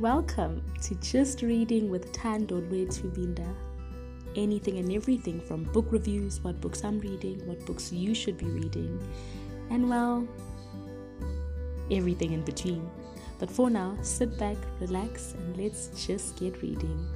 Welcome to Just Reading with Tando Tubinda. Anything and everything from book reviews, what books I'm reading, what books you should be reading, and well, everything in between. But for now, sit back, relax, and let's just get reading.